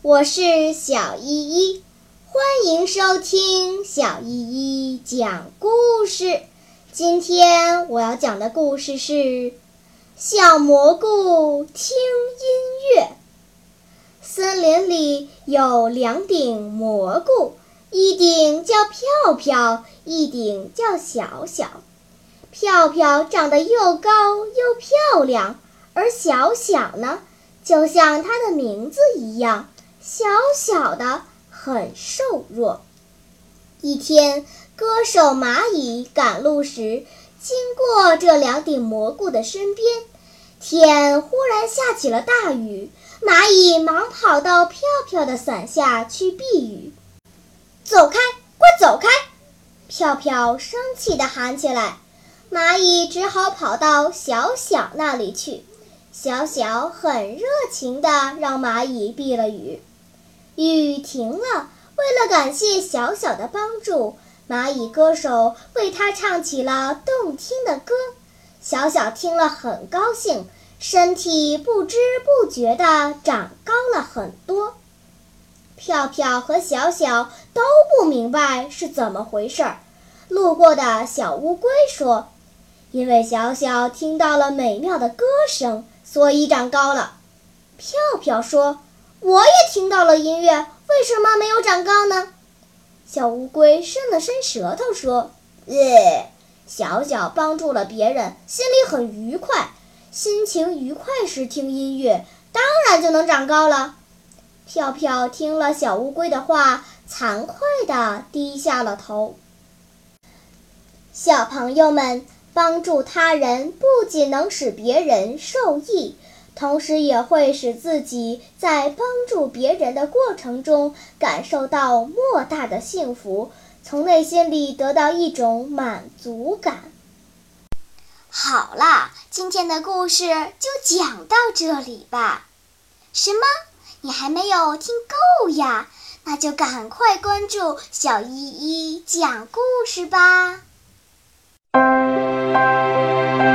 我是小依依，欢迎收听小依依讲故事。今天我要讲的故事是《小蘑菇听音乐》。森林里有两顶蘑菇，一顶叫票票，一顶叫小小。票票长得又高又漂亮，而小小呢，就像它的名字一样，小小的，很瘦弱。一天，歌手蚂蚁赶路时，经过这两顶蘑菇的身边，天忽然下起了大雨，蚂蚁忙跑到票票的伞下去避雨。走开，快走开！票票生气地喊起来。蚂蚁只好跑到小小那里去，小小很热情地让蚂蚁避了雨。雨停了，为了感谢小小的帮助，蚂蚁歌手为他唱起了动听的歌。小小听了很高兴，身体不知不觉地长高了很多。票票和小小都不明白是怎么回事儿。路过的小乌龟说。因为小小听到了美妙的歌声，所以长高了。票票说：“我也听到了音乐，为什么没有长高呢？”小乌龟伸了伸舌头说：“耶，小小帮助了别人，心里很愉快。心情愉快时听音乐，当然就能长高了。”票票听了小乌龟的话，惭愧地低下了头。小朋友们。帮助他人不仅能使别人受益，同时也会使自己在帮助别人的过程中感受到莫大的幸福，从内心里得到一种满足感。好啦，今天的故事就讲到这里吧。什么？你还没有听够呀？那就赶快关注小依依讲故事吧。Thank you.